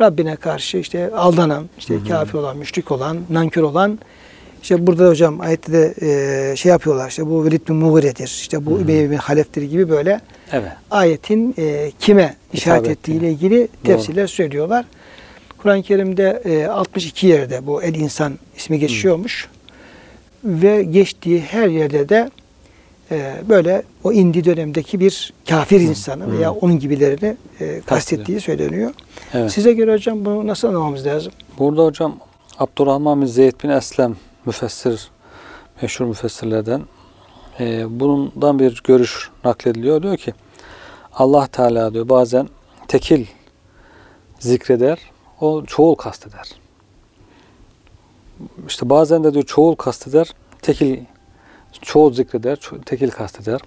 Rabbine karşı işte aldanan, işte kafir olan, müşrik olan, nankör olan işte burada hocam ayette de e, şey yapıyorlar. işte bu Velid bin Mughire'dir. işte bu Übeyye bin Halef'tir gibi böyle Evet. ayetin e, kime işaret ettiği. ettiğiyle ilgili tefsirler söylüyorlar. Kur'an-ı Kerim'de e, 62 yerde bu el insan ismi geçiyormuş. Ve geçtiği her yerde de e, böyle o indi dönemdeki bir kafir insanı veya onun gibilerini e, kastettiği söyleniyor. Evet. Size göre hocam bunu nasıl anlamamız lazım? Burada hocam Abdurrahman bin Zeyd bin Eslem müfessir, meşhur müfessirlerden e, bundan bir görüş naklediliyor. Diyor ki Allah Teala diyor bazen tekil zikreder, o çoğul kasteder işte bazen de diyor çoğul kasteder, tekil çoğul zikreder, tekil kasteder.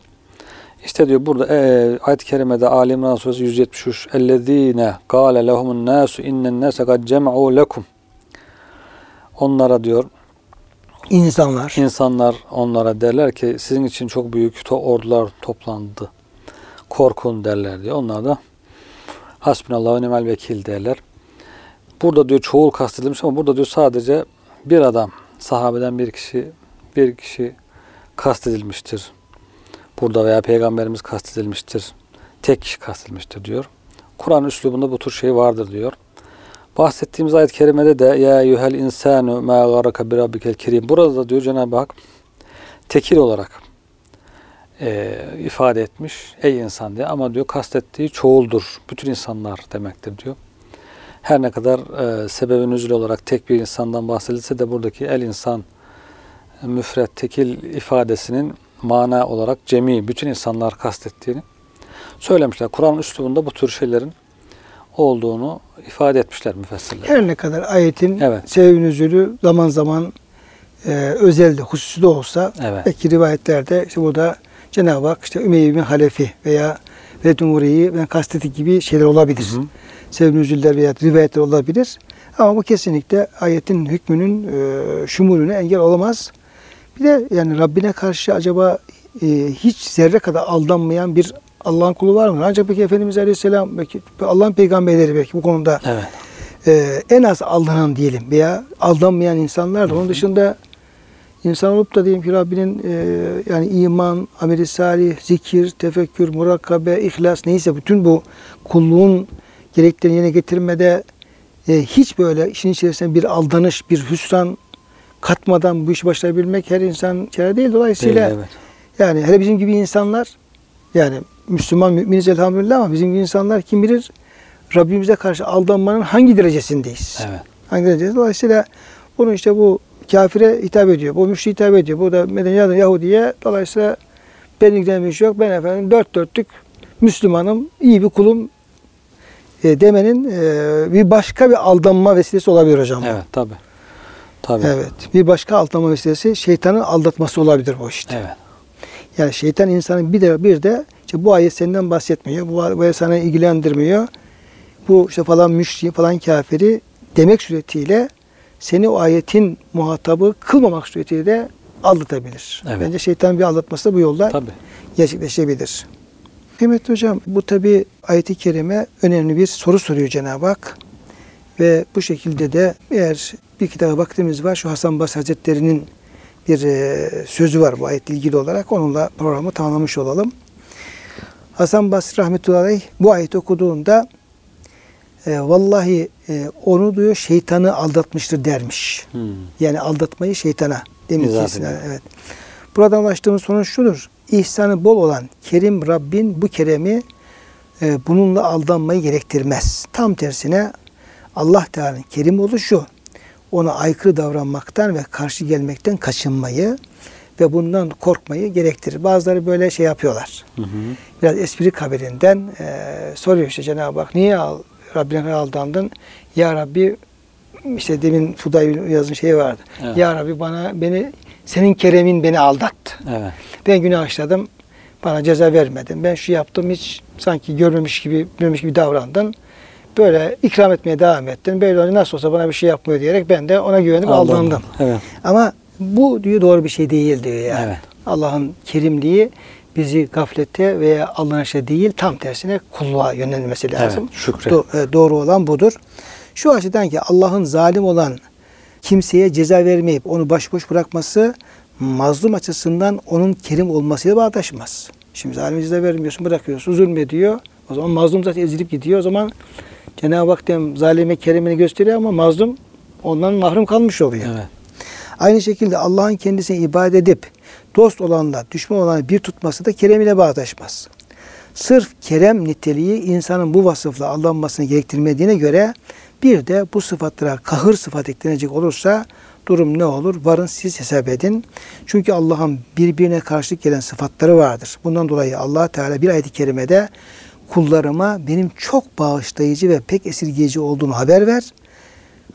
İşte diyor burada e, ayet-i kerimede Ali İmran suresi 173 "Ellezîne gâle lehumun nâsu innen nâse kad cem'û lekum." Onlara diyor insanlar insanlar onlara derler ki sizin için çok büyük to ordular toplandı. Korkun derler diyor. Onlar da Hasbunallahu ve ni'mel vekil derler. Burada diyor çoğul kastedilmiş ama burada diyor sadece bir adam sahabeden bir kişi bir kişi kastedilmiştir. Burada veya peygamberimiz kastedilmiştir. Tek kişi kastedilmiştir diyor. Kur'an üslubunda bu tür şey vardır diyor. Bahsettiğimiz ayet-i kerimede de ya yuhel insanu ma garaka bi rabbikel kerim. Burada da diyor Cenab-ı Hak tekil olarak e, ifade etmiş. Ey insan diye ama diyor kastettiği çoğuldur. Bütün insanlar demektir diyor. Her ne kadar e, sebebi nüzul olarak tek bir insandan bahsedilse de buradaki el insan e, müfret tekil ifadesinin mana olarak cemi, bütün insanlar kastettiğini söylemişler. Kur'an üslubunda bu tür şeylerin olduğunu ifade etmişler müfessirler. Her ne kadar ayetin Evet. sebebi nüzulü zaman zaman e, özelde, hususi de olsa Evet. belki rivayetlerde işte burada Cenab-ı Hak işte Ümeyye bin Halefi veya Velid bin Mughire'yi ben kastettiği gibi şeyler olabilir. Hı hı. Sebep nüzuller veya rivayetler olabilir. Ama bu kesinlikle ayetin hükmünün e, şumulüne engel olamaz. Bir de yani Rabbine karşı acaba e, hiç zerre kadar aldanmayan bir Allah'ın kulu var mı? Ancak belki Efendimiz Aleyhisselam belki Allah'ın peygamberleri belki bu konuda Evet. e, en az aldanan diyelim veya aldanmayan insanlar da onun dışında insan olup da diyelim ki Rabbinin e, yani iman, ameli salih, zikir, tefekkür, murakabe, ihlas neyse bütün bu kulluğun gereklerini yerine getirmede e, hiç böyle işin içerisine bir aldanış, bir hüsran katmadan bu işi başarabilmek her insan kere değil. Dolayısıyla Değil, evet. yani hele bizim gibi insanlar yani Müslüman müminiz elhamdülillah ama bizim gibi insanlar kim bilir Rabbimize karşı aldanmanın hangi derecesindeyiz? Evet. Hangi derecesindeyiz? Dolayısıyla bunu işte bu kafire hitap ediyor. Bu müşri hitap ediyor. Bu da Medeni Yahudi'ye dolayısıyla benim şey yok. Ben efendim dört dörtlük Müslümanım, iyi bir kulum e, demenin e, bir başka bir aldanma vesilesi olabilir hocam. Evet tabi. Tabi. Evet. Bir başka aldanma vesilesi şeytanın aldatması olabilir bu işte. Evet. Yani şeytan insanın bir de bir de işte bu ayet senden bahsetmiyor. Bu, bu ayet sana ilgilendirmiyor. Bu işte falan müşri falan kafiri demek suretiyle seni o ayetin muhatabı kılmamak suretiyle de aldatabilir. Evet. Bence şeytan bir aldatması da bu yolda Tabi. gerçekleşebilir. Kıymetli hocam bu tabi ayeti kerime önemli bir soru soruyor Cenab-ı Hak. Ve bu şekilde de eğer bir kitaba vaktimiz var şu Hasan Basri Hazretleri'nin bir e, sözü var bu ayetle ilgili olarak onunla programı tamamlamış olalım. Hasan Basri rahmetullahi aleyh bu ayeti okuduğunda e, vallahi e, onu diyor şeytanı aldatmıştır dermiş. Hmm. Yani aldatmayı şeytana ediyor. evet. Buradan ulaştığımız sonuç şudur. İhsanı bol olan Kerim Rabbin bu keremi e, bununla aldanmayı gerektirmez. Tam tersine Allah Teala'nın kerim oluşu ona aykırı davranmaktan ve karşı gelmekten kaçınmayı ve bundan korkmayı gerektirir. Bazıları böyle şey yapıyorlar. Hı hı. Biraz espri kabilinden e, soruyor işte Cenab-ı Hak niye al, Rabbine aldandın? Ya Rabbi işte demin Fudayl yazın şeyi vardı. Evet. Ya Rabbi bana beni senin keremin beni aldattı. Evet. Ben günah işledim. Bana ceza vermedin. Ben şu yaptım hiç sanki görmemiş gibi bilmemiş gibi davrandın. Böyle ikram etmeye devam ettin. Böyle nasıl olsa bana bir şey yapmıyor diyerek ben de ona güvenip Aldandım. aldandım. Evet. Ama bu diyor doğru bir şey değil diyor yani. Evet. Allah'ın kerimliği bizi gaflete veya aldanışa değil tam tersine kulluğa yönelmesi lazım. Evet, şükre. Do- e, doğru olan budur. Şu açıdan ki Allah'ın zalim olan kimseye ceza vermeyip onu başboş bırakması mazlum açısından onun kerim olmasıyla bağdaşmaz. Şimdi zalim ceza vermiyorsun, bırakıyorsun, zulmediyor. O zaman mazlum zaten ezilip gidiyor. O zaman Cenab-ı Hak dem zalime kerimini gösteriyor ama mazlum ondan mahrum kalmış oluyor. Evet. Aynı şekilde Allah'ın kendisine ibadet edip dost olanla düşman olanı bir tutması da kerem ile bağdaşmaz. Sırf kerem niteliği insanın bu vasıfla aldanmasını gerektirmediğine göre bir de bu sıfatlara kahır sıfat eklenecek olursa durum ne olur? Varın siz hesap edin. Çünkü Allah'ın birbirine karşılık gelen sıfatları vardır. Bundan dolayı Allah Teala bir ayet-i kerimede kullarıma benim çok bağışlayıcı ve pek esirgeyici olduğumu haber ver.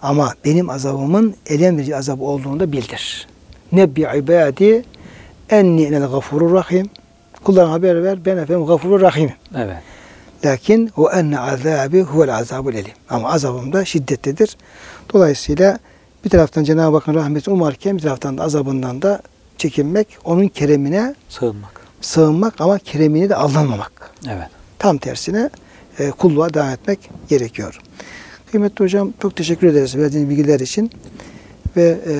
Ama benim azabımın elem verici azap olduğunu da bildir. Nebbi ibadi enni enel gafurur rahim. Kullarına haber ver. Ben efendim gafurur rahim. Evet. Lakin o enne azabi huvel azabul elim. Ama azabım da şiddetlidir. Dolayısıyla bir taraftan Cenab-ı Hakk'ın rahmeti umarken bir taraftan da azabından da çekinmek, onun keremine Sığınmak. sığınmak ama keremini de aldanmamak. Evet. Tam tersine e, kulluğa devam etmek gerekiyor. Kıymetli hocam çok teşekkür ederiz verdiğiniz bilgiler için. Ve e,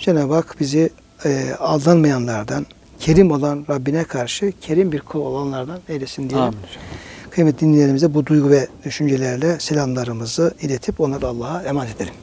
Cenab-ı Hak bizi e, aldanmayanlardan, kerim olan Rabbine karşı kerim bir kul olanlardan eylesin diyelim. Amin. Kıymetli dinleyenlerimize bu duygu ve düşüncelerle selamlarımızı iletip onları Allah'a emanet edelim.